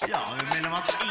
Ja, hur menar man?